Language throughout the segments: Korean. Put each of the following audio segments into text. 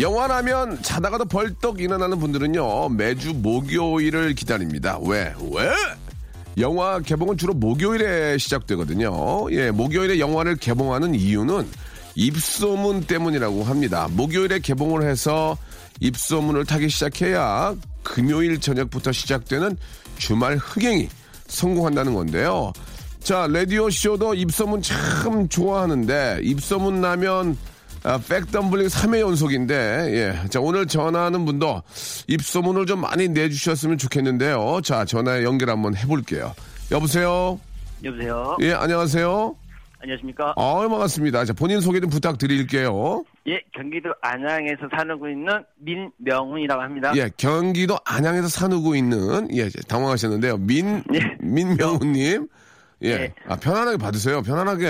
영화라면 자다가도 벌떡 일어나는 분들은요 매주 목요일을 기다립니다. 왜? 왜? 영화 개봉은 주로 목요일에 시작되거든요. 예, 목요일에 영화를 개봉하는 이유는 입소문 때문이라고 합니다. 목요일에 개봉을 해서 입소문을 타기 시작해야 금요일 저녁부터 시작되는 주말 흥행이 성공한다는 건데요. 자, 라디오 쇼도 입소문 참 좋아하는데, 입소문 나면, 아, 백덤블링 3회 연속인데, 예. 자, 오늘 전화하는 분도 입소문을 좀 많이 내주셨으면 좋겠는데요. 자, 전화 연결 한번 해볼게요. 여보세요? 여보세요. 예, 안녕하세요? 안녕하십니까? 아, 반갑습니다. 자, 본인 소개 좀 부탁드릴게요. 예, 경기도 안양에서 사는고 있는 민명훈이라고 합니다. 예, 경기도 안양에서 사누고 있는, 예, 당황하셨는데요. 민, 예. 민명훈님. 예. 네. 아, 편안하게 받으세요. 편안하게.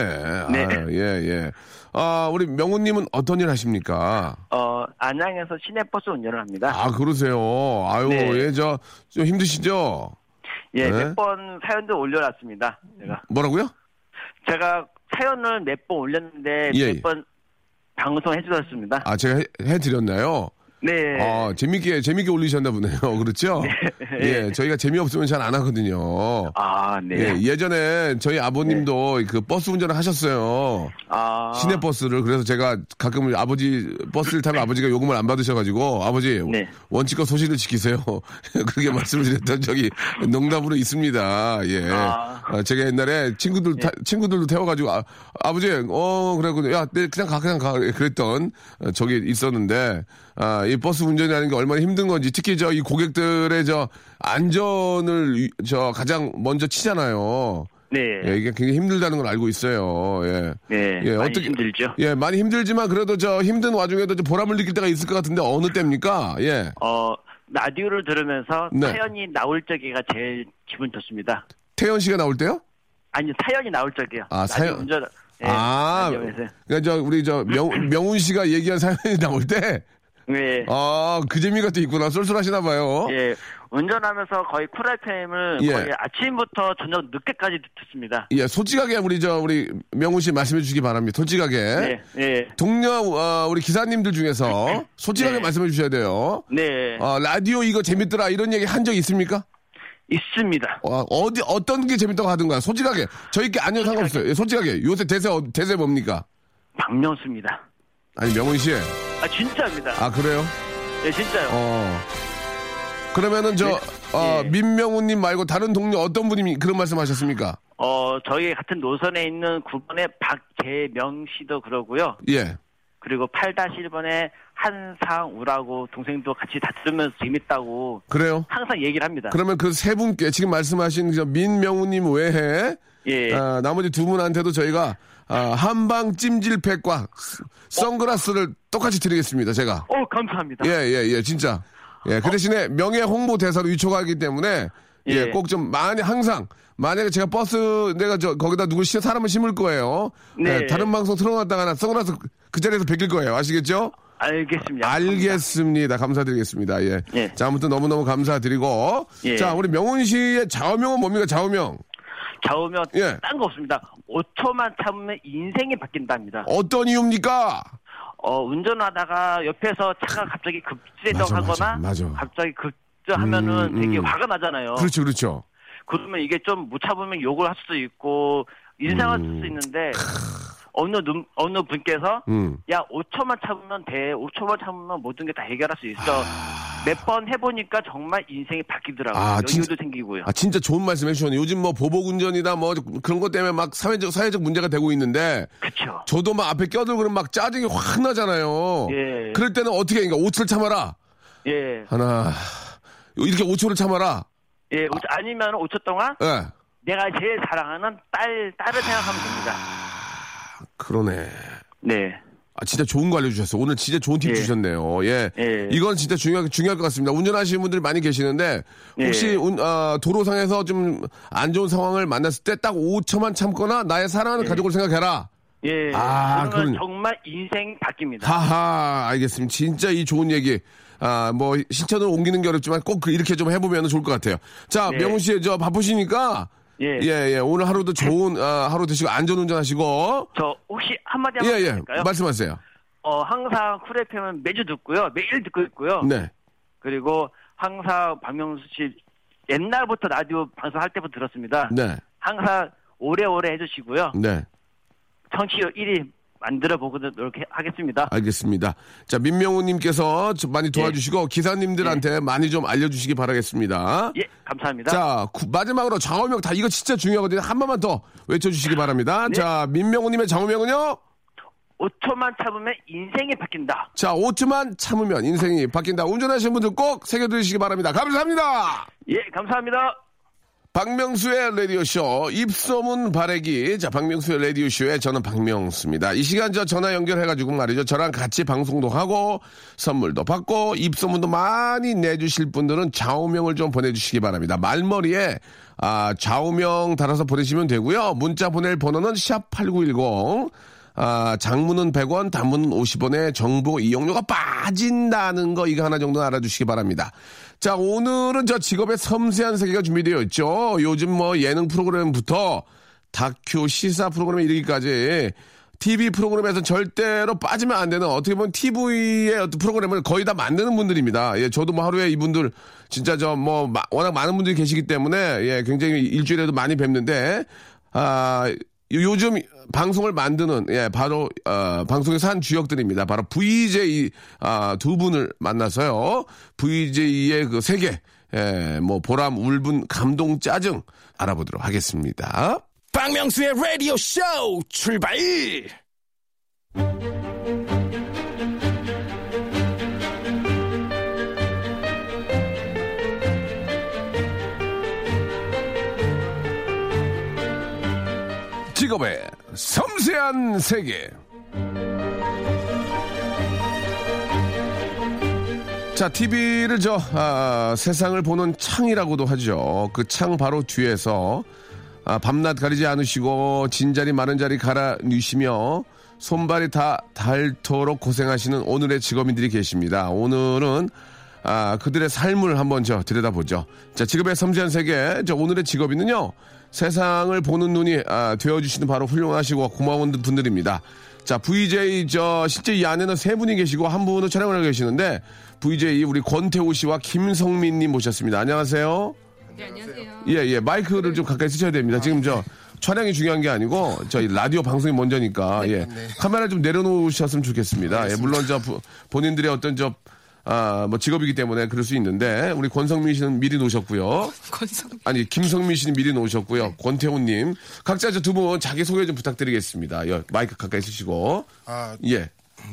네. 아, 예, 예. 아, 우리 명훈님은 어떤 일 하십니까? 어, 안양에서 시내버스 운전을 합니다. 아, 그러세요. 아유, 네. 예, 저, 좀 힘드시죠? 예, 네. 몇번 사연도 올려놨습니다. 제가. 뭐라고요? 제가 사연을 몇 번 올렸는데 예. 몇번 방송해 주셨습니다. 아, 제가 해, 해 드렸나요? 네. 아, 재밌게, 재밌게 올리셨나 보네요. 그렇죠? 예, 저희가 재미없으면 잘 안 하거든요. 아, 네. 예, 예전에 저희 아버님도 그 버스 운전을 하셨어요. 아. 시내 버스를 그래서 제가 가끔 아버지 버스를 타면 아버지가 요금을 안 받으셔가지고 아버지 네. 원칙과 소신을 지키세요 그렇게 말씀을 드렸던 적이 농담으로 있습니다. 예, 아. 아, 제가 옛날에 친구들 타- 친구들도 태워가지고 아, 아버지 어 그래고 야 네, 그냥 가 그냥 가 그랬던 어, 적이 있었는데 아, 이 버스 운전이라는 게 얼마나 힘든 건지 특히 저 이 고객들의 저 안전을 위- 저 가장 먼저 치잖아요. 네. 예, 이게 굉장히 힘들다는 걸 알고 있어요. 예. 네. 예, 많이 힘들죠. 예, 많이 힘들지만 그래도 저 힘든 와중에도 좀 보람을 느낄 때가 있을 것 같은데 어느 때입니까? 예. 어, 라디오를 들으면서 네. 사연이 나올 적이가 제일 기분 좋습니다. 태연 씨가 나올 때요? 아니, 사연이 나올 적이요. 아, 사연. 운전, 예, 아. 그러니까 저 우리 저 명, 명훈 씨가 얘기한 사연이 나올 때, 네. 아, 그 재미가 또 있구나. 쏠쏠하시나 봐요. 예, 운전하면서 거의 쿨 FM을 어? 예. 거의 아침부터 저녁 늦게까지 듣습니다. 예, 솔직하게 우리 저 우리 명훈 씨 말씀해 주시기 바랍니다. 솔직하게. 네, 네, 동료 어, 우리 기사님들 중에서 솔직하게 네. 말씀해 주셔야 돼요. 네, 어, 라디오 이거 재밌더라 이런 얘기 한 적 있습니까? 있습니다. 어, 어디 어떤 게 재밌다고 하든가 솔직하게 저희께 아니요 상관없어요. 예, 솔직하게 요새 대세 어- 대세 뭡니까? 박명수입니다. 아니 명훈 씨, 아 진짜입니다. 아 그래요? 예, 진짜요. 어 그러면은 저 네. 어, 예. 민명훈님 말고 다른 동료 어떤 분이 그런 말씀하셨습니까? 어, 저희 같은 노선에 있는 9번의 박재명 씨도 그러고요. 예, 그리고 8-1번의 한상우라고 동생도 같이 다 들으면서 재밌다고 그래요. 항상 얘기를 합니다. 그러면 그 세 분께 지금 말씀하신 저 민명훈님 외에 예. 아, 나머지 두 분한테도 저희가 아, 한방 찜질팩과 스- 선글라스를 똑같이 드리겠습니다. 제가. 어, 감사합니다. 예, 예, 예, 진짜. 예, 그 대신에 명예 홍보 대사로 위촉하기 때문에 예, 예. 꼭 좀 많이 항상 만약에 제가 버스 내가 저 거기다 누구 시 사람을 심을 거예요. 네. 예, 다른 방송 틀어놨다가 선글라스 그 자리에서 벗길 거예요. 아시겠죠? 알겠습니다. 알겠습니다. 감사드리겠습니다. 예. 예. 자, 아무튼 너무너무 감사드리고. 예. 자, 우리 명훈 씨의 좌우명은 뭡니까? 좌우명. 좌우면 예. 딴거 없습니다. 5초만 참으면 인생이 바뀐답니다. 어떤 이유입니까? 어, 운전하다가 옆에서 차가 갑자기 급제동하거나 맞아, 맞아, 맞아. 갑자기 급제하면은 음, 되게 음. 화가 나잖아요. 그렇죠, 그렇죠. 그러면 이게 좀 못 참으면 욕을 할 수도 있고 인상을 쓸수 있는데 어느 눈, 어느 분께서 음. 야 5초만 참으면 돼 5초만 참으면 모든 게 다 해결할 수 있어 몇번 해보니까 정말 인생이 바뀌더라고요 아, 여유도 진짜- 생기고요 아 진짜 좋은 말씀 해주셨네요. 요즘 뭐 보복운전이나 뭐 그런 것 때문에 막 사회적 사회적 문제가 되고 있는데 그쵸 저도 막 앞에 껴들고 그러면 막 짜증이 확 나잖아요. 예. 그럴 때는 어떻게 하니까 5초를 참아라. 예, 하나 이렇게 5초를 참아라. 예, 오- 아니면 5초 동안 예. 내가 제일 사랑하는 딸, 딸을 생각하면 됩니다. 그러네. 네. 아, 진짜 좋은 거 알려주셨어. 오늘 진짜 좋은 팁 예. 주셨네요. 예. 예. 이건 진짜 중요, 중요할 것 같습니다. 운전하시는 분들이 많이 계시는데, 혹시, 예. 운- 아, 도로상에서 좀 안 좋은 상황을 만났을 때 딱 5초만 참거나 나의 사랑하는 가족을 생각해라. 예. 아, 그건- 정말 인생 바뀝니다. 하하, 알겠습니다. 진짜 이 좋은 얘기. 아, 뭐, 실천을 옮기는 게 어렵지만 꼭 그- 이렇게 좀 해보면 좋을 것 같아요. 자, 예. 명훈 씨, 저 바쁘시니까, 예. 예, 예. 오늘 하루도 좋은, 아, 하루 되시고, 안전 운전 하시고, 저 혹시 한마디 하면 예, 예. 될까요? 말씀하세요. 어, 항상 쿨 FM은 매주 듣고요. 매일 듣고 있고요. 네. 그리고 항상 박명수 씨 옛날부터 라디오 방송할 때부터 들었습니다. 네. 항상 오래오래 해주시고요. 네. 청취율 1위 만들어 보고도 이렇게 하겠습니다. 알겠습니다. 자, 민명우님께서 좀 많이 예. 도와주시고, 기사님들한테 많이 좀 알려주시기 바라겠습니다. 예, 감사합니다. 자, 구- 마지막으로 장호명 다 이거 진짜 중요하거든요. 한 번만 더 외쳐주시기 바랍니다. 네. 자, 민명우님의 장호명은요? 5초만 참으면 인생이 바뀐다. 자, 5초만 참으면 인생이 바뀐다. 운전하시는 분들 꼭 새겨드리시기 바랍니다. 감사합니다. 예, 감사합니다. 박명수의 라디오쇼 입소문 바래기. 자 박명수의 라디오쇼에 저는 박명수입니다. 이 시간 저 전화 연결해가지고 말이죠. 저랑 같이 방송도 하고 선물도 받고 입소문도 많이 내주실 분들은 좌우명을 좀 보내주시기 바랍니다. 말머리에 아 좌우명 달아서 보내시면 되고요. 문자 보낼 번호는 샵8910 아, 장문은 100원, 단문은 50원의 정보 이용료가 빠진다는 거 이거 하나 정도 알아주시기 바랍니다. 자, 오늘은 저 직업의 섬세한 세계가 준비되어 있죠. 요즘 뭐 예능 프로그램부터 다큐, 시사 프로그램에 이르기까지 TV 프로그램에서 절대로 빠지면 안 되는 어떻게 보면 TV의 어떤 프로그램을 거의 다 만드는 분들입니다. 예, 저도 뭐 하루에 이분들 진짜 저 뭐 워낙 많은 분들이 계시기 때문에 예, 굉장히 일주일에도 많이 뵙는데 아, 요즘 방송을 만드는 예 바로 어, 방송에서 한 주역들입니다. 바로 VJ 아, 두 분을 만나서요. VJ의 그 세계 예, 뭐 보람, 울분, 감동, 짜증 알아보도록 하겠습니다. 박명수의 라디오 쇼 출발! 직업의 섬세한 세계. 자, TV를 저, 아, 세상을 보는 창이라고도 하죠. 그 창 바로 뒤에서, 아, 밤낮 가리지 않으시고, 진 자리 많은 자리 갈아 누시며, 손발이 다 닳도록 고생하시는 오늘의 직업인들이 계십니다. 오늘은, 아, 그들의 삶을 한번 저 들여다보죠. 자, 직업의 섬세한 세계. 저 오늘의 직업인은요, 세상을 보는 눈이, 아, 되어주시는 바로 훌륭하시고 고마운 분들입니다. 자, VJ, 저, 실제 이 안에는 세 분이 계시고 한 분은 촬영을 하고 계시는데, VJ 우리 권태호 씨와 김성민 님 모셨습니다. 안녕하세요. 네, 안녕하세요. 예, 예. 마이크를 좀 가까이 쓰셔야 됩니다. 지금 저, 촬영이 중요한 게 아니고, 저희 라디오 방송이 먼저니까, 예. 카메라 좀 내려놓으셨으면 좋겠습니다. 예, 물론 저, 부- 본인들의 어떤 저, 아, 뭐 직업이기 때문에 그럴 수 있는데, 우리 권성민 씨는 미리 놓으셨고요. 권성. 아니, 김성민 씨는 미리 놓으셨고요. 권태호님. 각자 저 두 분 자기 소개 좀 부탁드리겠습니다. 예, 마이크 가까이 쓰시고. 아, 예.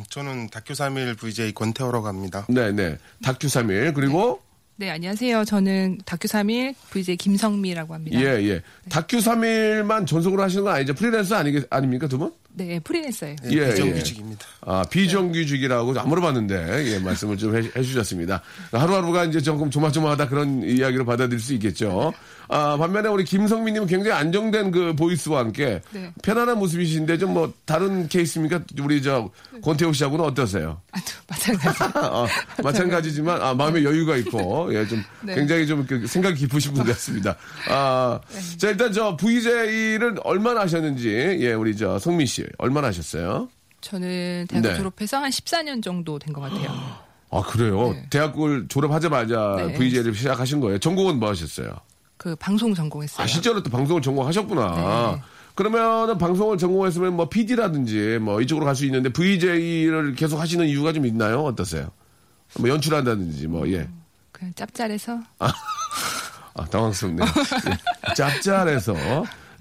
저는 다큐 3일 VJ 권태호라고 합니다. 네네. 다큐 3일. 그리고, 네, 안녕하세요. 저는 다큐 3일 VJ 김성미라고 합니다. 예, 예. 다큐 3일만 전속으로 하시는 건 아니죠? 프리랜서 아니, 아닙니까, 두 분? 네, 프리랜서예요. 네, 예, 비정규직입니다. 아, 비정규직이라고 안 물어봤는데, 예, 말씀을 좀 해, 해주셨습니다. 하루하루가 이제 조금 조마조마하다 그런 이야기로 받아들일 수 있겠죠. 아, 반면에 우리 김성민님은 굉장히 안정된 그 보이스와 함께 네. 편안한 모습이신데 좀 뭐 다른 케이스입니까? 우리 저 권태호 씨하고는 어떠세요? 아, 또 마찬가지. 어, 마찬가지지만 아, 마음에 여유가 있고 예, 좀 네. 굉장히 좀그 생각이 깊으신 분 같습니다. 아, 자 일단 저 VJ를 얼마나 하셨는지 예 우리 저 성민 씨 얼마나 하셨어요? 저는 대학교 네. 졸업해서 한 14년 정도 된 것 같아요. 아 그래요? 네. 대학을 졸업하자마자 네. VJ를 시작하신 거예요? 전공은 뭐 하셨어요? 그 방송 전공했어요. 아 실제로 또 방송을 전공하셨구나. 네. 그러면은 방송을 전공했으면 뭐 PD라든지 뭐 이쪽으로 갈 수 있는데 VJ를 계속 하시는 이유가 좀 있나요? 어떠세요? 뭐 연출한다든지 뭐 예. 그냥 짭짤해서 아, 당황스럽네요. 예. 짭짤해서.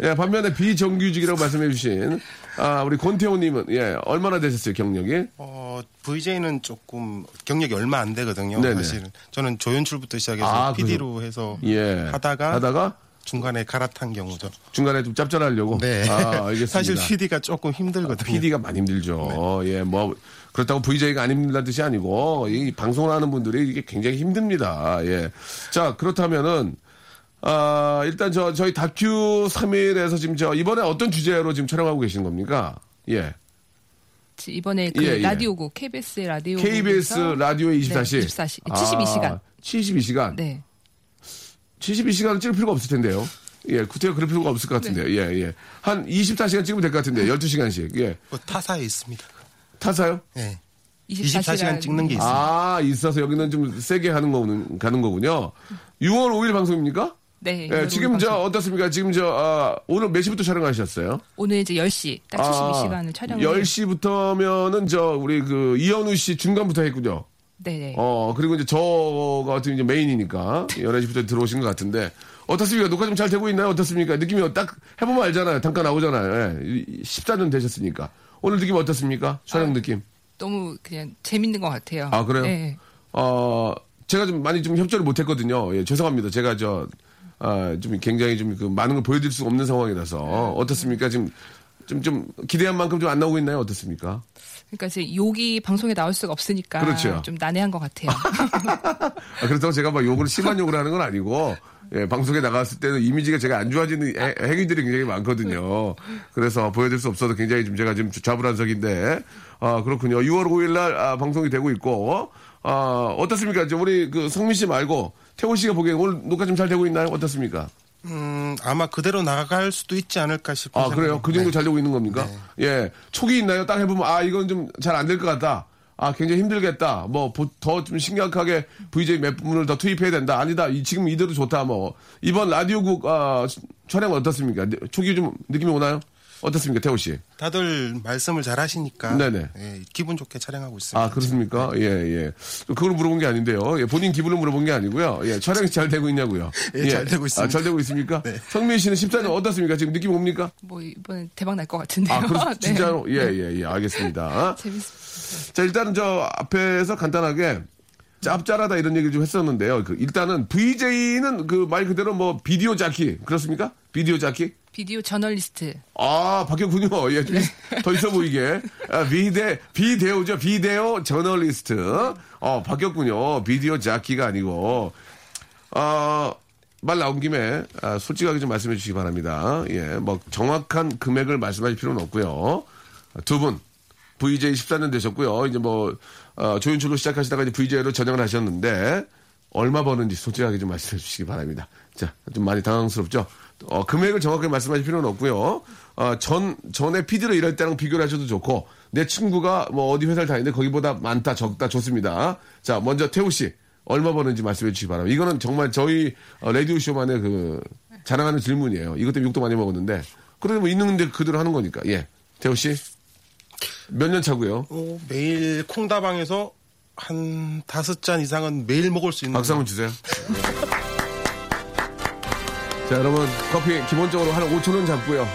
예, 반면에 비정규직이라고 말씀해 주신, 아, 우리 권태호 님은, 예, 얼마나 되셨어요, 경력이? 어, VJ는 조금 경력이 얼마 안 되거든요. 네네. 사실은 저는 조연출부터 시작해서 아, PD로 해서 예. 하다가, 하다가 중간에 갈아탄 경우죠. 중간에 좀 짭짤하려고? 네. 아, 알겠습니다. 사실 PD가 조금 힘들거든요. PD가 많이 힘들죠. 예, 뭐, 그렇다고 VJ가 안 힘들다는 뜻이 아니고, 이 방송을 하는 분들이 이게 굉장히 힘듭니다. 예. 자, 그렇다면은, 아, 일단 저, 저희 다큐 3일에서 지금 저, 이번에 어떤 주제로 지금 촬영하고 계신 겁니까? 예. 이번에 그 예, 예. 라디오국 KBS 라디오 KBS 라디오 24시. 네, 24시 72시간. 72시간. 네. 72시간은 찍을 필요가 없을 텐데요. 예, 구태가 그럴 필요가 없을 것 같은데요. 예, 예. 한 24시간 찍으면 될 것 같은데, 12시간씩. 예. 그 타사에 있습니다. 타사요? 네. 24시간, 24시간 찍는 게 있어요. 아, 있어서 여기는 좀 세게 하는 거는, 가는 거군요. 6월 5일 방송입니까? 네. 예, 지금. 저, 어떻습니까? 지금 저, 아, 오늘 몇 시부터 촬영하셨어요? 오늘 이제 10시 딱 72시간을 촬영을 해요. 10시부터면은 저, 우리 그, 이현우 씨 중간부터 했군요. 네네. 어, 그리고 이제 저가 어떻게 이제 메인이니까 11시부터 들어오신 것 같은데 어떻습니까? 녹화 좀 잘 되고 있나요? 어떻습니까? 느낌이 딱 해보면 알잖아요. 잠깐 나오잖아요. 예. 14년 되셨으니까. 오늘 느낌 어떻습니까? 촬영 느낌. 너무 그냥 재밌는 것 같아요. 아, 그래요? 네. 어, 제가 좀 많이 좀 협조를 못 했거든요. 예, 죄송합니다. 제가 저, 아, 좀 굉장히 좀 그 많은 걸 보여드릴 수 없는 상황이라서. 어떻습니까? 지금 좀, 좀 기대한 만큼 좀 안 나오고 있나요? 어떻습니까? 그러니까 이제 욕이 방송에 나올 수가 없으니까 그렇죠. 좀 난해한 것 같아요. 아, 그렇다고 제가 막 욕을 심한 욕을 하는 건 아니고, 예, 방송에 나갔을 때는 이미지가 제가 안 좋아지는 해- 행위들이 굉장히 많거든요. 그래서 보여줄 수 없어서 굉장히 좀 제가 지금 좌불안석인데, 아, 그렇군요. 6월 5일 날 아, 방송이 되고 있고, 아, 어떻습니까? 이제 우리 그 성민 씨 말고 태호 씨가 보기엔 오늘 녹화 좀 잘 되고 있나요? 어떻습니까? 음, 아마 그대로 나갈 수도 있지 않을까 싶은 아, 그래요? 그 정도 네. 잘 되고 있는 겁니까? 예. 촉이 있나요? 딱 해보면, 아, 이건 좀 잘 안 될 것 같다. 아, 굉장히 힘들겠다. 뭐, 더 좀 심각하게 VJ 몇 분을 더 투입해야 된다. 아니다. 이- 지금 이대로 좋다. 뭐. 이번 라디오국, 아, 촬영 어떻습니까? 네, 촉이 좀 느낌이 오나요? 어떻습니까, 태호 씨? 다들 말씀을 잘 하시니까 네네. 예, 기분 좋게 촬영하고 있습니다. 아, 그렇습니까? 예, 예. 그걸 물어본 게 아닌데요. 예, 본인 기분을 물어본 게 아니고요. 예, 촬영이 잘 되고 있냐고요. 예, 잘 되고 있습니다. 아, 잘 되고 있습니까? 네. 성민 씨는 14년 어떻습니까? 지금 느낌 옵니까? 뭐 이번엔 대박 날 것 같은데요. 아, 그렇, 네. 진짜로? 예, 예, 예. 알겠습니다. 재밌. 자, 일단은 저 앞에서 간단하게 짭짤하다 이런 얘기 좀 했었는데요. 그 일단은 VJ는 그 말 그대로 뭐 비디오 자키 그렇습니까? 비디오 자키? 비디오 저널리스트. 아, 바뀌었군요. 예, 좀더 있어 보이게. 아, 비데, 비데오죠. 비데오 저널리스트. 어, 바뀌었군요. 비디오 자키가 아니고. 아, 말 나온 김에, 아, 솔직하게 좀 말씀해 주시기 바랍니다. 예, 뭐, 정확한 금액을 말씀하실 필요는 없고요. 두 분, VJ 14년 되셨고요. 이제 뭐, 어, 조연출로 시작하시다가 이제 VJ로 전향을 하셨는데, 얼마 버는지 솔직하게 좀 말씀해 주시기 바랍니다. 자, 좀 많이 당황스럽죠? 어, 금액을 정확하게 말씀하실 필요는 없고요. 어, 전, 전에 PD로 일할 때랑 비교를 하셔도 좋고, 내 친구가 뭐 어디 회사를 다니는데 거기보다 많다, 적다, 좋습니다. 자, 먼저 태우 씨, 얼마 버는지 말씀해 주시기 바랍니다. 이거는 정말 저희 어, 라디오쇼만의 그 자랑하는 질문이에요. 이것 때문에 욕도 많이 먹었는데, 그래도 뭐 있는데 그대로 하는 거니까. 예. 태우 씨, 몇 년 차고요? 어, 매일 콩다방에서 한 다섯 잔 이상은 매일 먹을 수 있는 박수 한번 주세요. 자, 여러분, 커피 기본적으로 한 5천원 잡고요.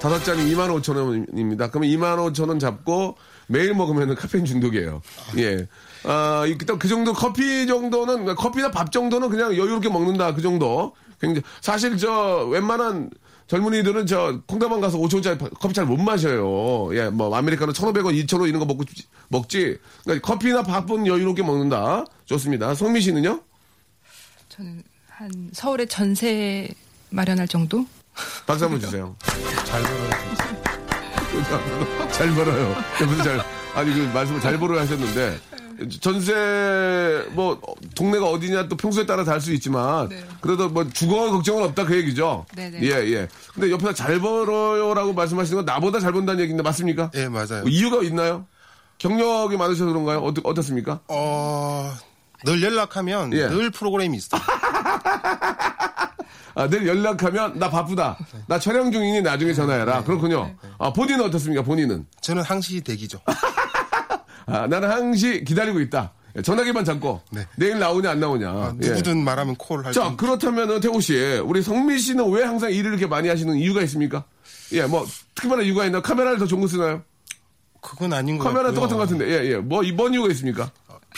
다섯 잔이 2만 5천 원입니다. 그러면 2만 5천 원 잡고 매일 먹으면 카페인 중독이에요. 예. 아, 이- 그 정도 커피 정도는 커피나 밥 정도는 그냥 여유롭게 먹는다. 그 정도. 굉장히 사실 저 웬만한 젊은이들은 저 콩다방 가서 5천원짜리 커피 잘 못 마셔요. 예, 뭐 아메리카노 1,500원, 2,000원 이런 거 먹고 먹지. 그러니까 커피나 밥은 여유롭게 먹는다. 좋습니다. 송미 씨는요? 저는 한 서울에 전세 마련할 정도? 박수 한번 주세요. 잘 벌어요. 잘 벌어요. 잘 아니 그 말씀을 잘 벌어야 하셨는데 전세 뭐 동네가 어디냐 또 평소에 따라 다를 수 있지만 네. 그래도 뭐 주거 걱정은 없다 그 얘기죠. 네네. 예 예. 근데 옆에서 잘 벌어요라고 말씀하시는 건 나보다 잘 번다는 얘기인데 맞습니까? 예, 맞아요. 뭐 이유가 있나요? 경력이 많으셔서 그런가요? 어떻, 어떻습니까? 어, 늘 연락하면 예. 늘 프로그램이 있어요. 아, 내일 연락하면 나 바쁘다. 나 촬영 중이니 나중에 전화해라. 그렇군요. 아, 본인은 어떻습니까? 본인은? 저는 항시 대기죠. 아, 나는 항시 기다리고 있다. 전화기만 잡고 네. 내일 나오냐 안 나오냐. 아, 예. 누구든 말하면 콜 할 자, 그렇다면은 태호 씨, 우리 성민 씨는 왜 항상 일을 이렇게 많이 하시는 이유가 있습니까? 예, 뭐 특별한 이유가 있나? 카메라를 더 좋은 거 쓰나요? 그건 아닌 것 카메라 같고요. 똑같은 것 같은데, 예, 예. 뭐 이번 이유가 있습니까?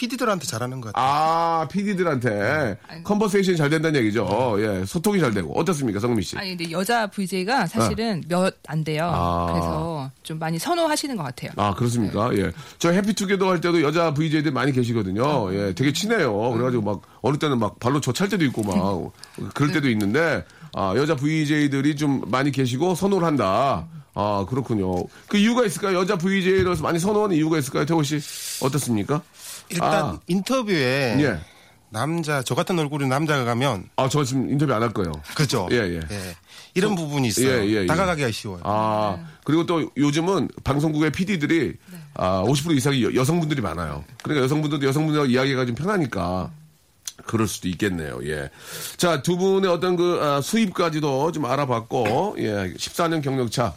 PD들한테 잘하는 것 같아요. 아, PD들한테 컨버세이션이 잘 된다는 얘기죠. 예, 소통이 잘 되고 어떻습니까, 성민 씨? 아니 근데 여자 VJ가 사실은 몇 안 돼요. 아. 그래서 좀 많이 선호하시는 것 같아요. 아, 그렇습니까? 예. 저 해피투게더 할 때도 여자 VJ들 많이 계시거든요. 예, 되게 친해요. 그래가지고 막, 어느 때는 막 발로 저찰 때도 있고 막, 그럴 때도 있는데, 아, 여자 VJ들이 좀 많이 계시고 선호를 한다. 아, 그렇군요. 그 이유가 있을까요? 여자 VJ로서 많이 선호하는 이유가 있을까요? 태호 씨? 어떻습니까? 일단 아. 인터뷰에 예. 남자 저 같은 얼굴의 남자가 가면 아, 저 지금 인터뷰 안 할 거예요. 그죠? 예, 예. 이런 부분이 있어요. 예, 예, 예. 다가가기가 쉬워요. 아, 그리고 또 요즘은 방송국의 PD들이 아, 50% 이상이 여, 여성분들이 많아요. 그러니까 여성분들도 여성분들하고 이야기가 좀 편하니까 그럴 수도 있겠네요. 예. 자, 두 분의 어떤 그 아, 수입까지도 좀 알아봤고, 예. 14년 경력차.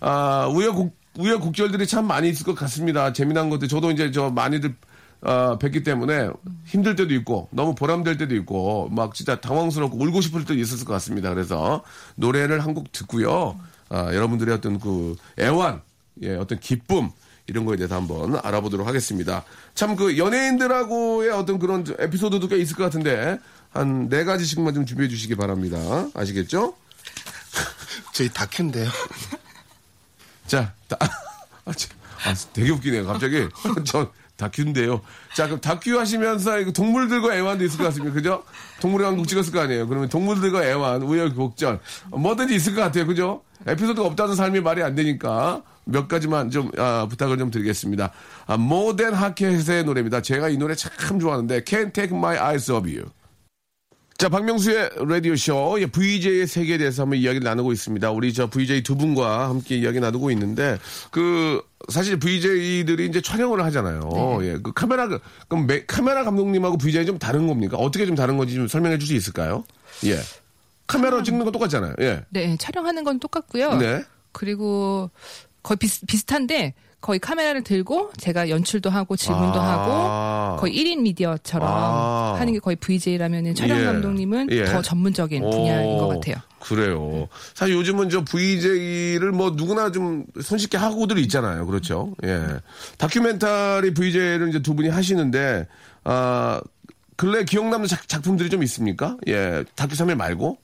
아, 우여곡, 우여곡절들이 참 많이 있을 것 같습니다. 재미난 것들. 저도 이제 저 많이들 아, 뵙기 때문에 힘들 때도 있고 너무 보람될 때도 있고 막 진짜 당황스럽고 울고 싶을 때도 있었을 것 같습니다. 그래서 노래를 한 곡 듣고요. 아, 여러분들의 어떤 그 애환, 예, 어떤 기쁨 이런 거에 대해서 한번 알아보도록 하겠습니다. 참 그 연예인들하고의 어떤 그런 에피소드도 꽤 있을 것 같은데 한 네 가지씩만 좀 준비해 주시기 바랍니다. 아시겠죠? 저희 다큐인데요. 자, 다, 아, 참, 아, 되게 웃기네요. 갑자기. 저 다큐인데요. 자, 그럼 다큐 하시면서 이거 동물들과 애완도 있을 것 같습니다. 그죠? 동물의 왕국 찍었을 거 아니에요. 그러면 동물들과 애완, 우여곡절. 뭐든지 있을 것 같아요. 그죠? 에피소드가 없다는 삶이 말이 안 되니까 몇 가지만 좀, 아, 부탁을 좀 드리겠습니다. 아, 모덴 하켓의 노래입니다. 제가 이 노래 참 좋아하는데, Can't Take My Eyes Off You. 자, 박명수의 라디오쇼, 예, VJ의 세계에 대해서 한번 이야기를 나누고 있습니다. 우리 저 VJ 두 분과 함께 이야기 나누고 있는데, 그, 사실 VJ들이 이제 촬영을 하잖아요. 예, 그 카메라, 그럼 매- 카메라 감독님하고 VJ 좀 다른 겁니까? 어떻게 좀 다른 건지 좀 설명해 줄 수 있을까요? 예. 카메라로 찍는 건 똑같잖아요. 예. 네, 촬영하는 건 똑같고요. 네. 그리고 거의 비슷, 비슷한데 거의 카메라를 들고 제가 연출도 하고 질문도 아. 하고 거의 1인 미디어처럼 아. 하는 게 거의 VJ라면은 촬영 예. 감독님은 예. 더 전문적인 분야인 것 오, 같아요. 그래요. 사실 요즘은 저 VJ를 뭐 누구나 좀 손쉽게 하고들 있잖아요. 그렇죠. 예. 다큐멘터리 VJ를 이제 두 분이 하시는데, 아, 근래 기억 남는 작, 작품들이 좀 있습니까? 예. 다큐 3일 말고?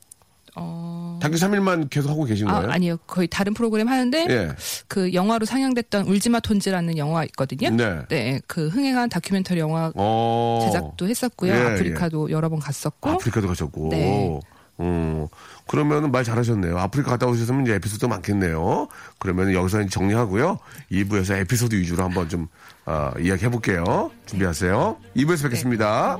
어... 다큐 3일만 계속 하고 계신 아, 거예요? 아 니요. 거의 다른 프로그램 하는데 예. 그 영화로 상영됐던 울지마 톤즈라는 영화 있거든요. 네. 그 흥행한 다큐멘터리 영화 어. 제작도 했었고요. 예, 아프리카도 여러 번 갔었고. 아프리카도 가셨고. 네. 음, 그러면은 말 잘하셨네요. 아프리카 갔다 오셨으면 이제 에피소드 많겠네요. 그러면 여기서 이제 정리하고요. 2부에서 에피소드 위주로 한번 좀, 아, 이야기 해볼게요. 준비하세요. 2부에서 뵙겠습니다.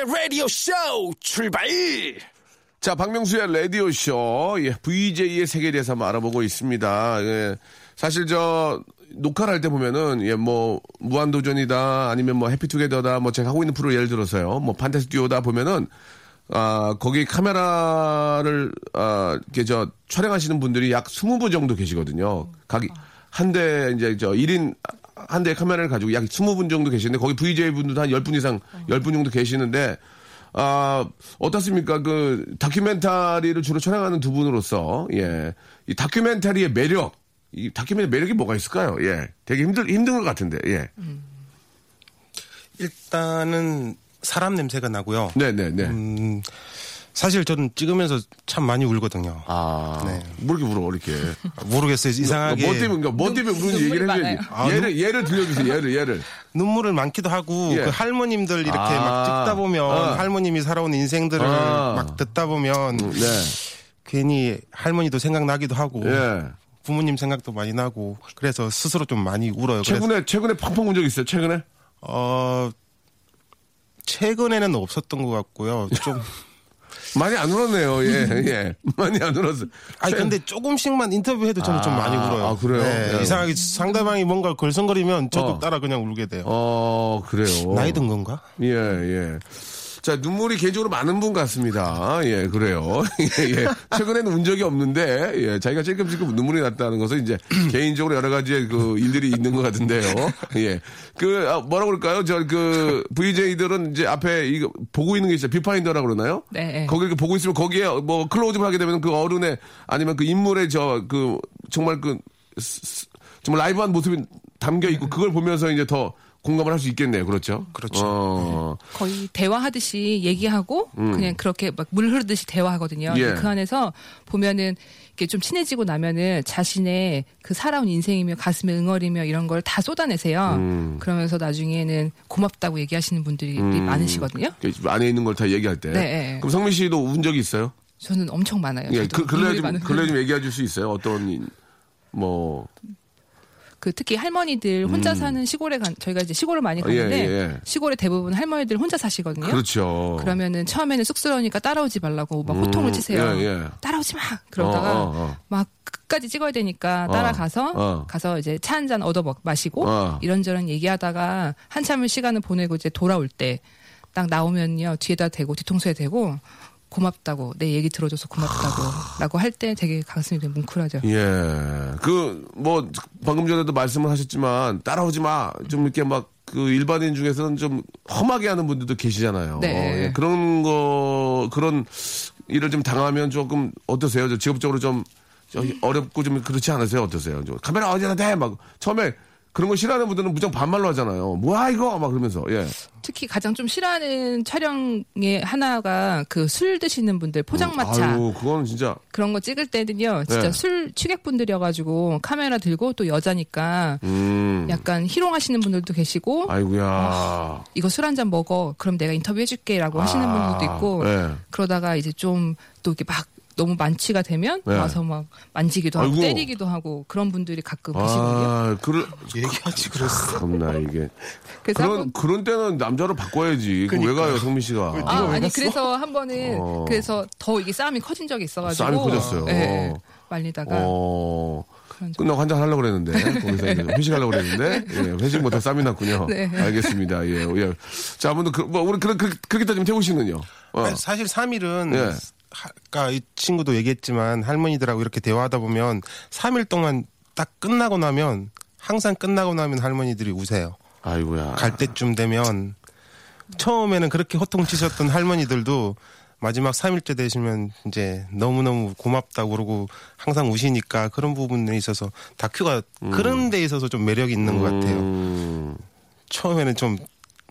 박명수의 라디오 쇼 출발! 자, 박명수의 라디오 쇼, 예, VJ의 세계에 대해서 한번 알아보고 있습니다. 예, 사실 저, 녹화를 할 때 보면은, 예, 뭐, 무한도전이다, 아니면 뭐, 해피투게더다, 뭐, 제가 하고 있는 프로 예를 들어서요, 뭐, 판타스 듀오다 보면은, 아, 거기 카메라를, 아, 이렇게 저, 촬영하시는 분들이 약 20분 정도 계시거든요. 각, 한 대, 이제 저, 1인, 한 대의 카메라를 가지고 약 20분 정도 계시는데, 거기 VJ 분들도 한 10분 이상, 10분 정도 계시는데, 아, 어떻습니까? 그, 다큐멘터리를 주로 촬영하는 두 분으로서, 예. 이 다큐멘터리의 매력, 이 다큐멘터리 매력이 뭐가 있을까요? 예. 되게 힘들, 힘든 것 같은데, 예. 일단은 사람 냄새가 나고요. 네 네 네. 음, 사실 저는 찍으면서 참 많이 울거든요. 아, 네. 뭐 이렇게 울어, 이렇게. 모르겠어요. 이상하게 뭐 때문에, 그러니까 뭐 때문에 우는지 얘기를 해줘야지. 많아요. 예를, 예를 들려주세요, 예를, 예를. 눈물을 많기도 하고 예. 그 할머님들 이렇게 아. 막 찍다 보면 아. 할머님이 살아온 인생들을 아. 막 듣다 보면 네. 괜히 할머니도 생각나기도 하고 예. 부모님 생각도 많이 나고 그래서 스스로 좀 많이 울어요. 그래서 최근에 최근에 펑펑 운 적 있어요? 최근에? 어 최근에는 없었던 것 같고요. 좀 많이 안 울었네요. 예, 예. 많이 안 울었어요. 아니 근데 조금씩만 인터뷰해도 저는 좀 아, 많이 울어요. 아, 그래요? 네, 예. 이상하게 상대방이 뭔가 걸성거리면 저도 어. 따라 그냥 울게 돼요. 어, 그래요. 나이 든 건가? 예, 예. 자, 눈물이 개인적으로 많은 분 같습니다. 예, 그래요. 예, 예. 최근에는 운 적이 없는데, 예, 자기가 찔끔찔끔 눈물이 났다는 것은 이제 개인적으로 여러 가지의 그 일들이 있는 것 같은데요. 예. 그, 아, 뭐라 그럴까요? 저, 그, VJ들은 이제 앞에 이거 보고 있는 게 있어요. 뷰파인더라고 그러나요? 네. 거기 이렇게 보고 있으면 거기에 뭐 클로즈업 하게 되면 그 어른의 아니면 그 인물의 저, 그, 정말 그, 정말 라이브한 모습이 담겨 있고 그걸 보면서 이제 더 공감을 할 수 있겠네요. 그렇죠? 그렇죠. 어. 거의 대화하듯이 얘기하고 그냥 그렇게 막 물 흐르듯이 대화하거든요. 음. 예. 그 안에서 보면은 이렇게 좀 친해지고 나면은 자신의 그 살아온 인생이며 가슴에 응어리며 이런 걸 다 쏟아내세요. 음. 그러면서 나중에는 고맙다고 얘기하시는 분들이 많으시거든요. 그 안에 있는 걸 다 얘기할 때. 네, 네. 그럼 성민 씨도 운 적이 있어요? 저는 엄청 많아요. 예, 그, 눈물이 좀, 근래 좀 얘기해 줄 수 있어요? 어떤, 이- 뭐, 그 특히 할머니들 혼자 사는 시골에 간 저희가 이제 시골을 많이 가는데 음. 예, 예. 시골에 대부분 할머니들 혼자 사시거든요. 그렇죠. 그러면은 처음에는 쑥스러우니까 따라오지 말라고 막 호통을 치세요. 예, 예. 따라오지 마. 그러다가 어, 어, 어. 막 끝까지 찍어야 되니까 따라가서 어. 가서 이제 차 한 잔 얻어 먹, 마시고 어. 이런저런 얘기하다가 한참을 시간을 보내고 이제 돌아올 때 딱 나오면요 뒤에다 대고 뒤통수에 대고 고맙다고 내 얘기 들어줘서 고맙다고라고 할 때 되게 가슴이 되게 뭉클하죠. 예. 그, 뭐, 방금 전에도 말씀을 하셨지만, 따라오지 마. 좀 이렇게 막, 그 일반인 중에서는 좀 험하게 하는 분들도 계시잖아요. 네. 예, 그런 거, 그런 일을 좀 당하면 조금 어떠세요? 저 직업적으로 좀저 어렵고 좀 그렇지 않으세요? 어떠세요? 저 카메라 어디다 대! 막, 처음에 그런 거 싫어하는 분들은 무조건 반말로 하잖아요. 뭐야, 이거! 막 그러면서, 예. 특히 가장 좀 싫어하는 촬영의 하나가 그 술 드시는 분들 포장마차 아유, 그거는 진짜. 그런 거 찍을 때는요 진짜 네. 술 취객분들이어가지고 카메라 들고 또 여자니까 음. 약간 희롱하시는 분들도 계시고 아이고야. 이거 술 한 잔 먹어 그럼 내가 인터뷰 해줄게라고 하시는 아, 분들도 있고 네. 그러다가 이제 좀 또 이렇게 막 너무 만취가 되면 네. 와서 막 만지기도 하고 아이고. 때리기도 하고 그런 분들이 가끔 계시거든요. 아, 그럴, 얘기하지 그랬어. 참나, 이게. 그래서 그런, 한번 그런 때는 남자로 바꿔야지. 왜 가요, 성민 씨가? 아, 아니 그래서 한 번은 어. 그래서 더 이게 싸움이 커진 적이 있어가지고 싸움이 커졌어요. 예, 예. 말리다가 어. 그런 적. 끝나고 한잔 하려고 그랬는데, 거기서 이제 회식하려고 그랬는데, 예, 회식 못하고 쌈이 났군요. 네. 알겠습니다. 예, 예. 자, 아무튼, 그, 뭐, 우리, 그, 그, 그렇게 따지면 태우 씨는요? 어. 사실 3일은 예. 아까 이 친구도 얘기했지만 할머니들하고 이렇게 대화하다 보면 3일 동안 딱 끝나고 나면 항상 끝나고 나면 할머니들이 우세요. 아이고야. 갈 때쯤 되면 처음에는 그렇게 호통치셨던 할머니들도 마지막 3일째 되시면 이제 너무너무 고맙다고 그러고 항상 우시니까 그런 부분에 있어서 다큐가 그런 데 있어서 좀 매력이 있는 것 같아요. 음, 처음에는 좀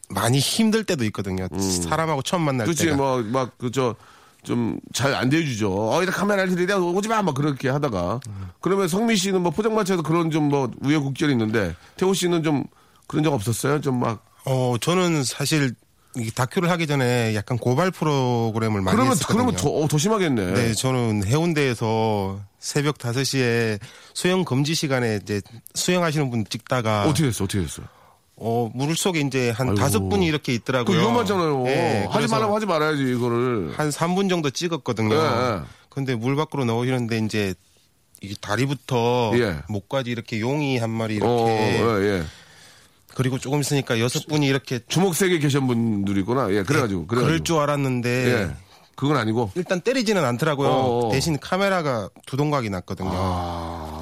많이 힘들 때도 있거든요. 사람하고 처음 만날 그렇지, 때가. 뭐, 막, 그, 저, 좀 잘 안 대해주죠. 어디다 카메라를 들이대 오지 마! 막 그렇게 하다가. 그러면 성민 씨는 뭐 포장마차에서 그런 좀 뭐 우여곡절이 있는데, 태호 씨는 좀 그런 적 없었어요? 좀 막. 어, 저는 사실 이 다큐를 하기 전에 약간 고발 프로그램을 많이 그러면, 했었거든요. 그러면 더, 어, 더 심하겠네. 네, 저는 해운대에서 새벽 5시에 수영 금지 시간에 이제 수영하시는 분 찍다가 어떻게 됐어? 어떻게 됐어? 어, 물 속에 이제 한 아이고. 다섯 분이 이렇게 그 있더라고요. 위험하잖아요. 네, 하지 말라고 하지 말아야지, 이거를. 한 3분 정도 찍었거든요. 예, 예. 근데 물 밖으로 나오시는데 이제 이 다리부터 예. 목까지 이렇게 용이 한 마리 이렇게 어, 예, 예. 그리고 조금 있으니까 여섯 분이 이렇게 주먹세게 계신 분들이 있구나. 예, 그래가지고. 그래가지고. 그럴 줄 알았는데 예. 그건 아니고. 일단 때리지는 않더라고요. 어어. 대신 카메라가 두 동각이 났거든요. 아.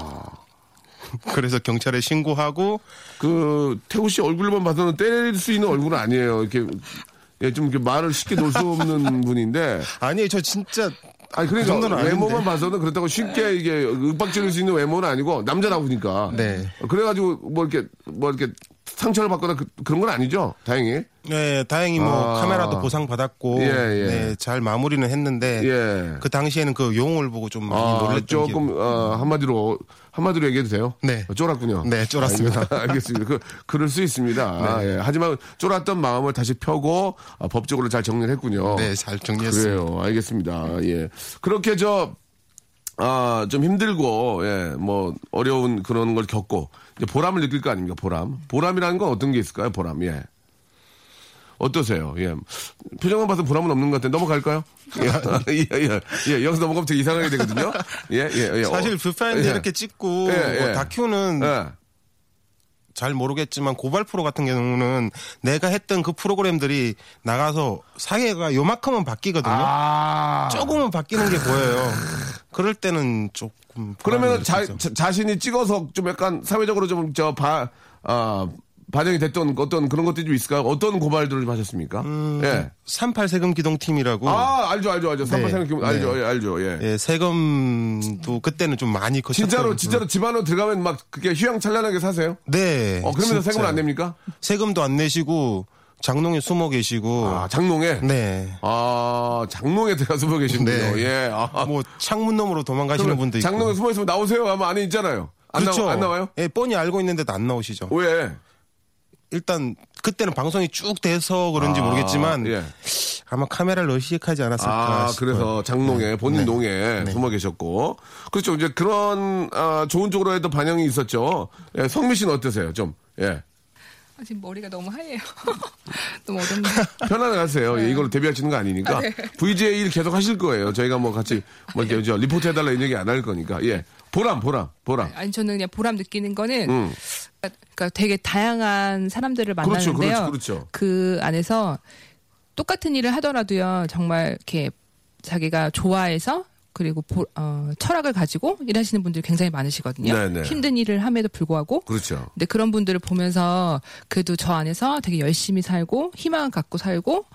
그래서 경찰에 신고하고 그, 태호 씨 얼굴만 봐서는 때릴 수 있는 얼굴은 아니에요. 이렇게, 예, 좀 이렇게 말을 쉽게 놓을 수 없는 분인데. 아니 저 진짜 아니, 그 그러니까 아닌데. 외모만 봐서는 그렇다고 쉽게 이게 윽박 지를 수 있는 외모는 아니고 남자다 보니까. 네. 그래가지고 뭐 이렇게, 뭐 이렇게 상처를 받거나 그, 런건 아니죠. 다행히. 네 다행히 뭐 아. 카메라도 보상 받았고 예, 예. 네, 잘 마무리는 했는데 예. 그 당시에는 그 용을 보고 좀 많이 아, 놀랬던 조금, 기억. 어, 한마디로, 한마디로 얘기해도 돼요? 네. 어, 쫄았군요. 네, 쫄았습니다. 알겠- 알겠습니다. 그, 그럴 수 있습니다. 예. 하지만 쫄았던 마음을 다시 펴고, 아, 법적으로 잘 정리를 했군요. 네, 잘 정리했습니다. 그래요. 알겠습니다. 예. 그렇게 저, 아, 좀 힘들고, 예, 뭐, 어려운 그런 걸 겪고, 이제 보람을 느낄 거 아닙니까, 보람. 보람이라는 건 어떤 게 있을까요, 보람, 예. 어떠세요? 예. 표정만 봐서 보람은 없는 것 같은데, 넘어갈까요? 예, 예, 예. 예, 여기서 넘어가면 되게 이상하게 되거든요. 예, 예, 예. 사실 어, 뷰파인더 예. 이렇게 찍고 예, 뭐 예. 다큐는 예. 잘 모르겠지만 고발 프로 같은 경우는 내가 했던 그 프로그램들이 나가서 사회가 요만큼은 바뀌거든요. 아. 조금은 바뀌는 게 보여요. 그럴 때는 조금 그러면 자. 자, 신이 찍어서 좀 약간 사회적으로 좀저 바, 아, 반영이 됐던 어떤 그런 것들이 좀 있을까요? 어떤 고발들을 좀 하셨습니까? 예. 38 세금 기동팀이라고 아, 알죠, 알죠, 알죠. 삼팔 네. 생각 알죠, 네. 예, 알죠, 예. 예, 세금도 그때는 좀 많이 거쳤던 진짜로, 그- 진짜로 집 안으로 들어가면 막 그게 휘황찬란하게 사세요? 네. 어, 그러면서. 세금을 안 냅니까? 세금도 안 내시고 장롱에 숨어 계시고 아, 장롱에? 네. 아, 장롱에 들어가 숨어 계신군요. 네. 예. 아, 뭐 창문 너머로 도망가시는 분도 있고. 장롱에 숨어 있으면 나오세요 하면 안에 있잖아요. 안, 그렇죠. 나와, 안 나와요? 예, 뻔히 알고 있는데도 안 나오시죠. 왜? 일단 그때는 방송이 쭉 돼서 그런지 아, 모르겠지만 예. 아마 카메라를 의식하지 않았을까 아, 싶어요. 그래서 장롱에, 본인 네. 농에 네. 숨어 계셨고. 그렇죠. 이제 그런, 아, 좋은 쪽으로 해도 반영이 있었죠. 예, 성미 씨는 어떠세요? 좀, 예. 아, 지금 머리가 너무 하얘요. 너무 어렵네. 편안하게 하세요. 예, 이걸로 데뷔하시는 거 아니니까. VJ 일 계속 하실 거예요. 저희가 뭐 같이, 뭐 이렇게 저 리포트 해달라 이런 얘기 안 할 거니까. 예. 보람, 보람, 보람. 아니 저는 그냥 보람 느끼는 거는 음. 그러니까 되게 다양한 사람들을 그렇죠, 만나는데요. 그렇죠, 그렇죠. 그 안에서 똑같은 일을 하더라도요. 정말 이렇게 자기가 좋아해서 그리고 보- 어, 철학을 가지고 일하시는 분들이 굉장히 많으시거든요. 네네. 힘든 일을 함에도 불구하고 그렇죠. 근데 그런 분들을 보면서 그래도 저 안에서 되게 열심히 살고 희망을 갖고 살고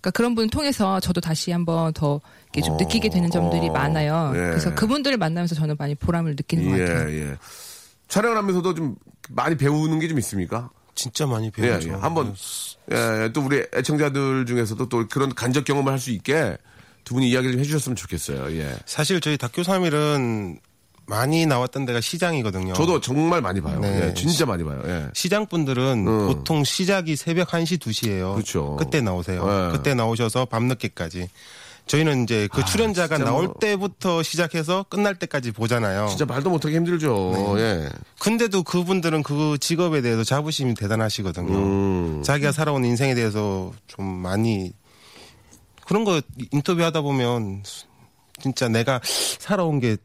그러니까 그런 분 통해서 저도 다시 한번 더 이렇게 좀 어, 느끼게 되는 점들이 어, 많아요. 예. 그래서 그분들을 만나면서 저는 많이 보람을 느끼는 것 예, 같아요. 예. 촬영을 하면서도 좀 많이 배우는 게 좀 있습니까? 진짜 많이 예, 배우죠. 예. 한번, 예, 또 우리 애청자들 중에서도 또 그런 간접 경험을 할 수 있게 두 분이 이야기를 좀 해주셨으면 좋겠어요. 예. 사실 저희 다큐 3일은 많이 나왔던 데가 시장이거든요. 저도 정말 많이 봐요. 네. 예, 진짜 많이 봐요. 예. 시장 분들은 음. 보통 시작이 새벽 1시, 2시예요. 그렇죠. 그때 나오세요. 네. 그때 나오셔서 밤늦게까지. 저희는 이제 그 출연자가 진짜 나올 뭐- 때부터 시작해서 끝날 때까지 보잖아요. 진짜 말도 못하기 힘들죠. 예. 근데도 그분들은 그 직업에 대해서 자부심이 대단하시거든요. 음. 자기가 살아온 인생에 대해서 좀 많이 그런 거 인터뷰 하다 보면 진짜 내가 살아온 게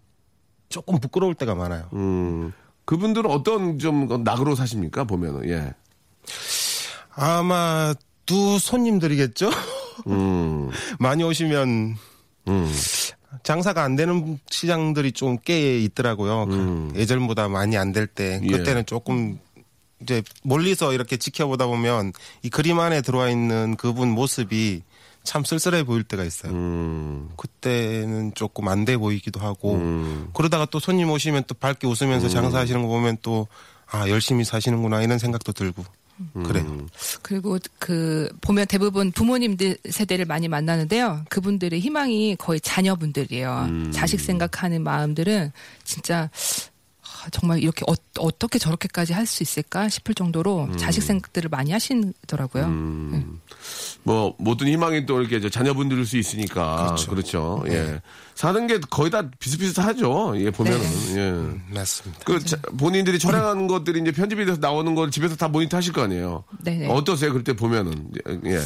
조금 부끄러울 때가 많아요. 음. 그분들은 어떤 좀 낙으로 사십니까? 보면은, 예. 아마 두 손님들이겠죠? 음. 많이 오시면 음. 장사가 안 되는 시장들이 좀 꽤 있더라고요. 그 예전보다 많이 안 될 때. 음. 예. 그때는 조금 이제 멀리서 이렇게 지켜보다 보면 이 그림 안에 들어와 있는 그분 모습이 참 쓸쓸해 보일 때가 있어요. 음. 그때는 조금 안 돼 보이기도 하고 음. 그러다가 또 손님 오시면 또 밝게 웃으면서 장사하시는 거 보면 또 아 열심히 사시는구나 이런 생각도 들고 음. 그래요. 그리고 그 보면 대부분 부모님들 세대를 많이 만나는데요. 그분들의 희망이 거의 자녀분들이에요. 음. 자식 생각하는 마음들은 진짜 아, 정말 이렇게 어, 떻게 저렇게까지 할 수 있을까 싶을 정도로 음. 자식 생각들을 많이 하시더라고요. 네. 뭐 모든 희망이 또 이렇게 저 자녀분들일 수 있으니까 그렇죠. 예. 사는 게 거의 다 비슷비슷하죠. 예, 보면은. 예. 맞습니다. 그 자- 본인들이 촬영한 것들이 이제 편집이 돼서 나오는 걸 집에서 다 모니터 하실 거 아니에요. 네네. 어떠세요? 그때 보면은. 예.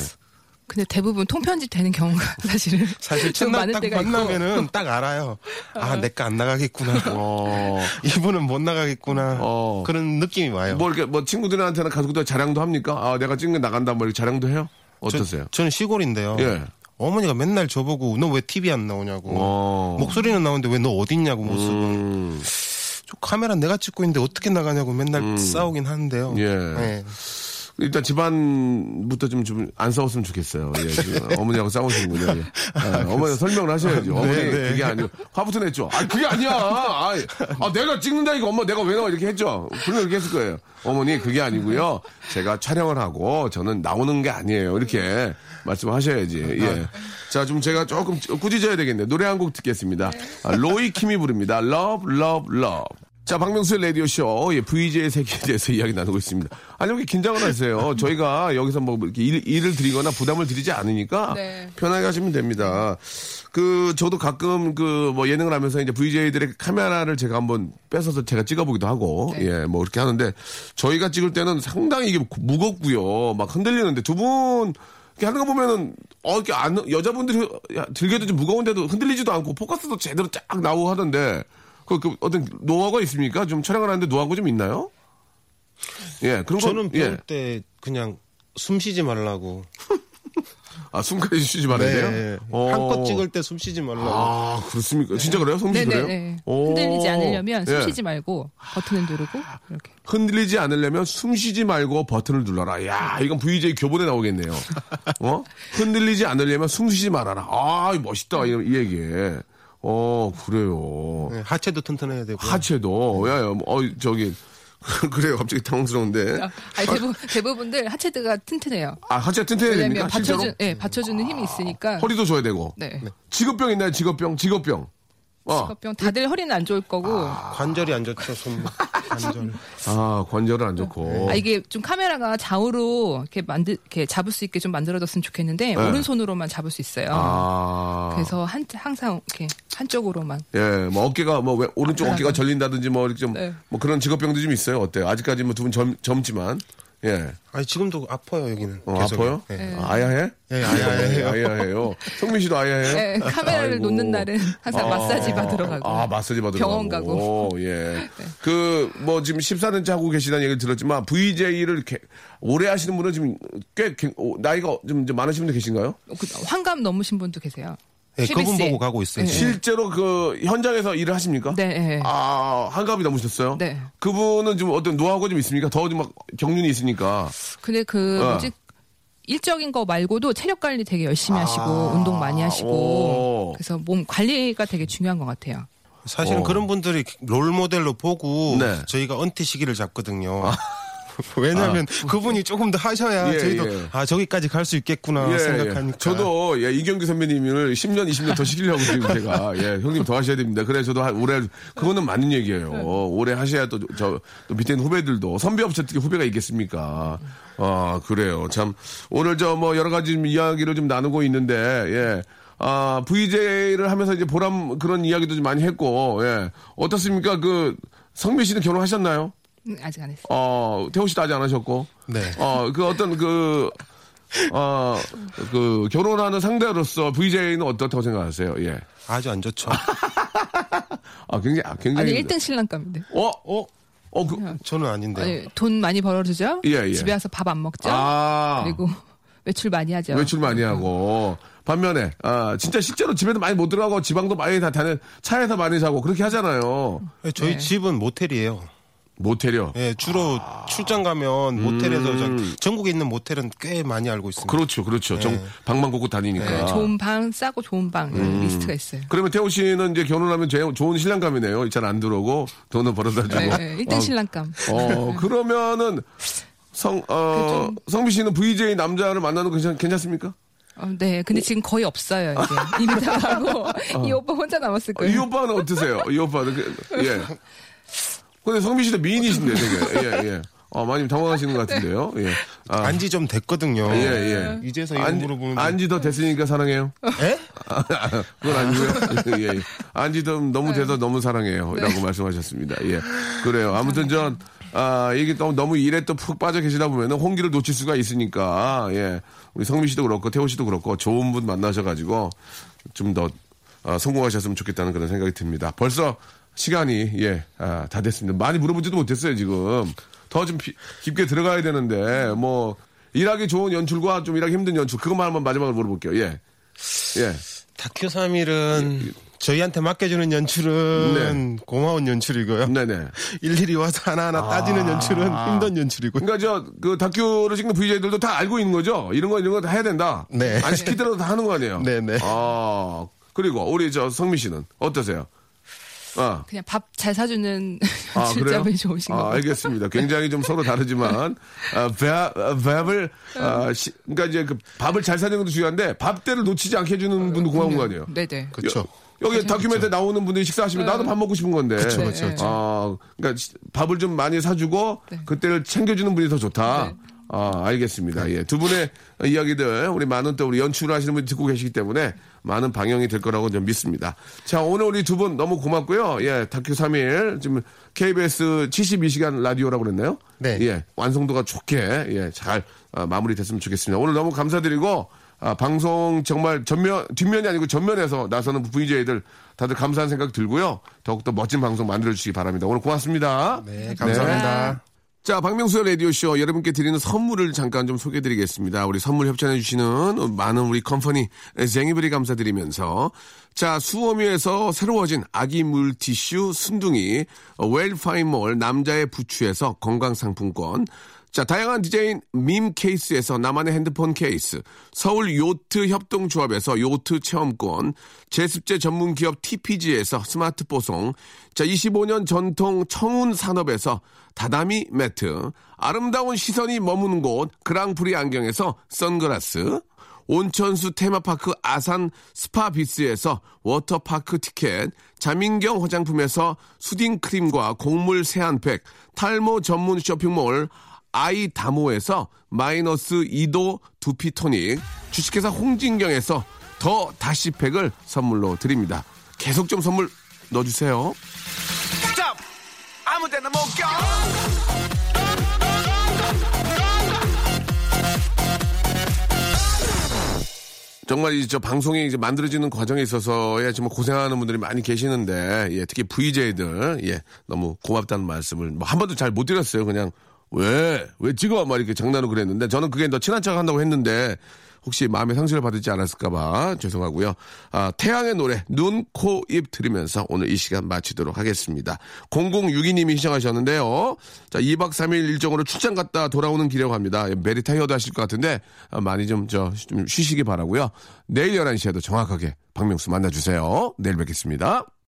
근데 대부분 통편집 되는 경우가 사실은 사실 좀딱 때가 있고. 만나면은 딱 알아요. 아, 내 거 안 나가겠구나. 어. 이분은 못 나가겠구나. 어. 그런 느낌이 와요. 뭐 이렇게 뭐 친구들한테나 가족들 자랑도 합니까? 아, 내가 찍은 게 나간다 뭐 이렇게 자랑도 해요? 어떠세요? 저, 는 시골인데요. 예. 어머니가 맨날 저보고 너 왜 TV 안 나오냐고. 어. 목소리는 나오는데 왜 너 어딨냐고 모습을. 음. 저 카메라 내가 찍고 있는데 어떻게 나가냐고 맨날 싸우긴 하는데요. 예. 네. 일단 집안부터 좀 좀 안 싸웠으면 좋겠어요. 예, 지금 어머니하고 싸우시는군요. 예. 아, 어머니 설명을 하셔야죠. 어머니 네, 네. 그게 아니고 화부터 냈죠. 아 그게 아니야. 아, 아, 내가 찍는다 이거 엄마 내가 왜 나와 이렇게 했죠. 분명 이렇게 했을 거예요. 어머니 그게 아니고요. 제가 촬영을 하고 저는 나오는 게 아니에요. 이렇게 말씀하셔야지. 예. 자, 좀 제가 조금 꾸짖어야 되겠네요. 노래 한 곡 듣겠습니다. 아, 로이 킴이 부릅니다. Love, Love, Love. 자, 박명수의 라디오쇼, 예, VJ의 세계에 대해서 이야기 나누고 있습니다. 아니, 왜 긴장을 하세요? 저희가 여기서 뭐, 이렇게 일, 일을 드리거나 부담을 드리지 않으니까 네. 편하게 하시면 됩니다. 그, 저도 가끔 그, 뭐, 예능을 하면서 이제 VJ들의 카메라를 제가 한번 뺏어서 제가 찍어보기도 하고, 네. 예, 뭐, 그렇게 하는데, 저희가 찍을 때는 상당히 이게 무겁고요. 막 흔들리는데 두 분, 이렇게 하는 거 보면은, 어, 이렇게 안, 여자분들이 야, 들게도 좀 무거운데도 흔들리지도 않고, 포커스도 제대로 쫙 나오고 하던데, 그, 그 어떤 노하우가 있습니까? 좀 촬영을 하는데 노하우가 좀 있나요? 예, 그런 거. 저는 배울 예. 때 그냥 숨 쉬지 말라고. 아, 숨까지 쉬지 말아야 돼요? 네. 어. 한껏 찍을 때 숨 쉬지 말라고. 아, 그렇습니까? 진짜 그래요? 성씨 그래요? 네네네. 오. 흔들리지 않으려면 숨 예. 쉬지 말고 버튼을 누르고 이렇게. 흔들리지 않으려면 숨 쉬지 말고 버튼을 눌러라. 야, 이건 VJ 교본에 나오겠네요. 어? 흔들리지 않으려면 숨 쉬지 말아라. 아, 멋있다. 이, 이 얘기에. 어, 그래요. 네, 하체도 튼튼해야 되고. 하체도, 야, 야, 뭐, 어, 저기, 그래요. 갑자기 당황스러운데. 아니, 대부분, 대부분들 하체드가 튼튼해요. 아, 하체 튼튼해야 됩니까? 받쳐주, 네, 받쳐주는 힘이 있으니까. 허리도 줘야 되고. 네. 직업병 있나요? 직업병? 직업병. 어. 직업병 다들 허리는 안 좋을 거고. 관절이 안 좋죠, 손. 관절. 아, 관절은 안 좋고. 아, 이게 좀 카메라가 좌우로 이렇게 만들, 이렇게 잡을 수 있게 좀 만들어졌으면 좋겠는데, 오른손으로만 잡을 수 있어요. 네. 아. 그래서 한, 항상 이렇게 한쪽으로만. 예, 뭐 어깨가 뭐 왜- 오른쪽 아, 어깨가 네. 절린다든지 뭐 이렇게 좀뭐 네. 그런 직업병도 좀 있어요. 어때요? 아직까지 뭐 두 분 젊지만 예. 아니, 지금도 아파요, 여기는. 어, 계속. 아파요? 네. 아, 아야해? 네, 아야해요. 아야해요. 성민 씨도 아야해요? 네, 카메라를 아이고. 놓는 날은 항상 마사지 받으러 가고. 아, 마사지 받으러 병원 가고. 네. 예. 그, 뭐, 지금 14년째 하고 계시다는 얘기를 들었지만, VJ를 오래 하시는 분은 지금 꽤, 개- 오, 나이가 좀, 좀 많으신 분들 계신가요? 그 환갑 넘으신 분도 계세요. 네, 그분. 보고 가고 있어요. 네. 지금. 실제로 그, 현장에서 일을 하십니까? 네, 네. 아, 한갑이 넘으셨어요? 네. 그분은 좀 어떤 노하우가 좀 있습니까? 더 좀 막 경륜이 있으니까. 근데 그 어. 뭐지 일적인 거 말고도 체력 관리 되게 열심히 하시고 아. 운동 많이 오. 하시고 그래서 몸 관리가 되게 중요한 것 같아요. 사실은 어. 그런 분들이 롤 모델로 보고 네. 저희가 은퇴 시기를 잡거든요. 왜냐하면 그분이 조금 더 하셔야 예, 저희도 예. 아 저기까지 갈 수 있겠구나 예, 생각하니까. 예. 저도 예, 이경규 선배님을 10년, 20년 더 시키려고 지금 제가 예, 형님 더 하셔야 됩니다. 그래 저도 한- 올해 그거는 맞는 얘기예요. 올해 하셔야 또 저또 밑에 있는 후배들도 선배 없이 어떻게 후배가 있겠습니까? 아 그래요. 참 오늘 저 뭐 여러 가지 좀 이야기를 좀 나누고 있는데 예. 아, VJ를 하면서 이제 보람 그런 이야기도 좀 많이 했고, 예. 어떻습니까? 그, 성민 씨는 결혼하셨나요? 음, 아직 안 했어요. 어, 태호 씨도 아직 안 하셨고. 네. 어, 그 어떤 그, 어, 그 결혼하는 상대로서 VJ는 어떻다고 생각하세요? 예. 아주 안 좋죠. 아, 굉장히, 아, 굉장히. 아니 1등 신랑감인데. 어, 어, 어, 그, 저는 아닌데. 아니, 돈 많이 벌어주죠. 예, 예. 집에 와서 밥 안 먹죠. 아. 그리고 외출 많이 하죠. 외출 많이 하고. 반면에, 아, 진짜 실제로 집에도 많이 못 들어가고 지방도 많이 다 다는 차에서 많이 자고 그렇게 하잖아요. 예, 저희 네. 집은 모텔이에요. 모텔이요. 예, 주로 출장 가면 모텔에서 저- 전국에 있는 모텔은 꽤 많이 알고 있습니다. 그렇죠, 그렇죠. 정, 방만 걷고 다니니까. 네, 좋은 방 싸고 좋은 방 음. 리스트가 있어요. 그러면 태호 씨는 이제 결혼하면 제일 좋은 신랑감이네요. 잘 안 들어오고 돈은 벌어다 주고. 네, 네, 1등 신랑감. 어, 그러면은 성, 어, 성비 씨는 VJ 남자를 만나는 거 괜찮, 괜찮습니까? 어, 네, 근데 지금 거의 없어요. 이제 이미 다 가고 이 오빠 혼자 남았을 거예요. 이 오빠는 어떠세요? 이 오빠는, 그, 예. 근데 성비 씨도 미인이신데, 되게. 예, 예. 어, 많이 당황하시는 것 같은데요. 예. 아, 안지 좀 됐거든요. 예, 예. 이제서 이거 안, 물어보는데. 안지 더 됐으니까 사랑해요. 에? 그건 아니고요. 예, 예. 안지 더 너무 돼서 너무 사랑해요. 라고 말씀하셨습니다. 예. 그래요. 아무튼 전, 아, 이게 너무, 너무 일에 또 푹 빠져 계시다 보면은 홍기를 놓칠 수가 있으니까, 예. 우리 성민 씨도 그렇고, 태호 씨도 그렇고, 좋은 분 만나셔가지고, 좀 더, 아, 성공하셨으면 좋겠다는 그런 생각이 듭니다. 벌써 시간이, 예, 아, 다 됐습니다. 많이 물어보지도 못했어요, 지금. 더 좀 깊게 들어가야 되는데, 뭐, 일하기 좋은 연출과 좀 일하기 힘든 연출, 그것만 한번 마지막으로 물어볼게요. 예. 예. 다큐 3일은 저희한테 맡겨주는 연출은 고마운 연출이고요. 네네. 일일이 와서 하나하나 따지는 연출은 힘든 연출이고요. 그러니까 저 그 다큐를 찍는 VJ들도 다 알고 있는 거죠. 이런 거 이런 거 다 해야 된다. 네. 안 시키더라도 다 하는 거 아니에요. 네네. 아 그리고 우리 저 성미 씨는 어떠세요? 아. 그냥 밥 잘 사주는 아, 그래요? 실적이 좋으신 아, 거. 알겠습니다. 굉장히 좀 서로 다르지만, 아, 밥, 아, 밥을, 아, 시, 그러니까 이제 그 밥을 잘 사는 것도 중요한데, 밥대를 놓치지 않게 해주는 분도 고마운 거 아니에요? 네네. 그렇죠. 여기 다큐멘터리 나오는 분들이 식사하시면 나도 밥 먹고 싶은 건데. 그쵸, 네, 그쵸, 네. 그쵸. 아, 그러니까 시- 밥을 좀 많이 사주고 네. 그때를 챙겨주는 분이 더 좋다. 네. 아, 알겠습니다. 예. 두 분의 이야기들 우리 많은 또 우리 연출을 하시는 분이 듣고 계시기 때문에 많은 방영이 될 거라고 좀 믿습니다. 자, 오늘 우리 두 분 너무 고맙고요. 예, 다큐 3일 지금 KBS 72시간 라디오라고 그랬나요? 네. 예, 완성도가 좋게 예, 잘 아, 마무리 됐으면 좋겠습니다. 오늘 너무 감사드리고 아, 방송 정말 전면 뒷면이 아니고 전면에서 나서는 VJ들 다들 감사한 생각 들고요. 더욱더 멋진 방송 만들어 주시기 바랍니다. 오늘 고맙습니다. 네, 감사합니다. 자, 박명수의 라디오쇼 여러분께 드리는 선물을 잠깐 좀 소개해 드리겠습니다. 우리 선물 협찬해 주시는 많은 우리 컴퍼니 쟁이브리 감사드리면서. 자, 수오미에서 새로워진 아기 물티슈 순둥이 웰파인몰 남자의 부추에서 건강상품권. 자, 다양한 디자인 밈 케이스에서 나만의 핸드폰 케이스, 서울 요트 협동조합에서 요트 체험권, 제습제 전문 기업 TPG에서 스마트 뽀송, 자, 25년 전통 청운 산업에서 다다미 매트, 아름다운 시선이 머무는 곳 그랑프리 안경에서 선글라스, 온천수 테마파크 아산 스파비스에서 워터파크 티켓, 자민경 화장품에서 soothing 크림과 곡물 세안팩, 탈모 전문 쇼핑몰 아이다모에서 마이너스 2도 두피 토닉, 주식회사 홍진경에서 더 다시팩을 선물로 드립니다. 계속 좀 선물 넣어주세요. 정말 이저 방송이 이제 만들어지는 과정에 있어서에 정말 고생하는 분들이 많이 계시는데 예, 특히 VJ들 예, 너무 고맙다는 말씀을 뭐 한 번도 잘 못 드렸어요. 그냥 왜 왜 찍어 막 이렇게 장난으로 그랬는데 저는 그게 너 친한 척 한다고 했는데 혹시 마음의 상처를 받을지 않았을까봐 죄송하고요. 아, 태양의 노래 눈, 코, 입 들으면서 오늘 이 시간 마치도록 하겠습니다. 0062님이 시청하셨는데요. 자, 2박 3일 일정으로 출장 갔다 돌아오는 길이라고 합니다. 메리 타이어도 하실 것 같은데 아, 많이 좀, 저, 좀 쉬시기 바라고요. 내일 11시에도 정확하게 박명수 만나주세요. 내일 뵙겠습니다.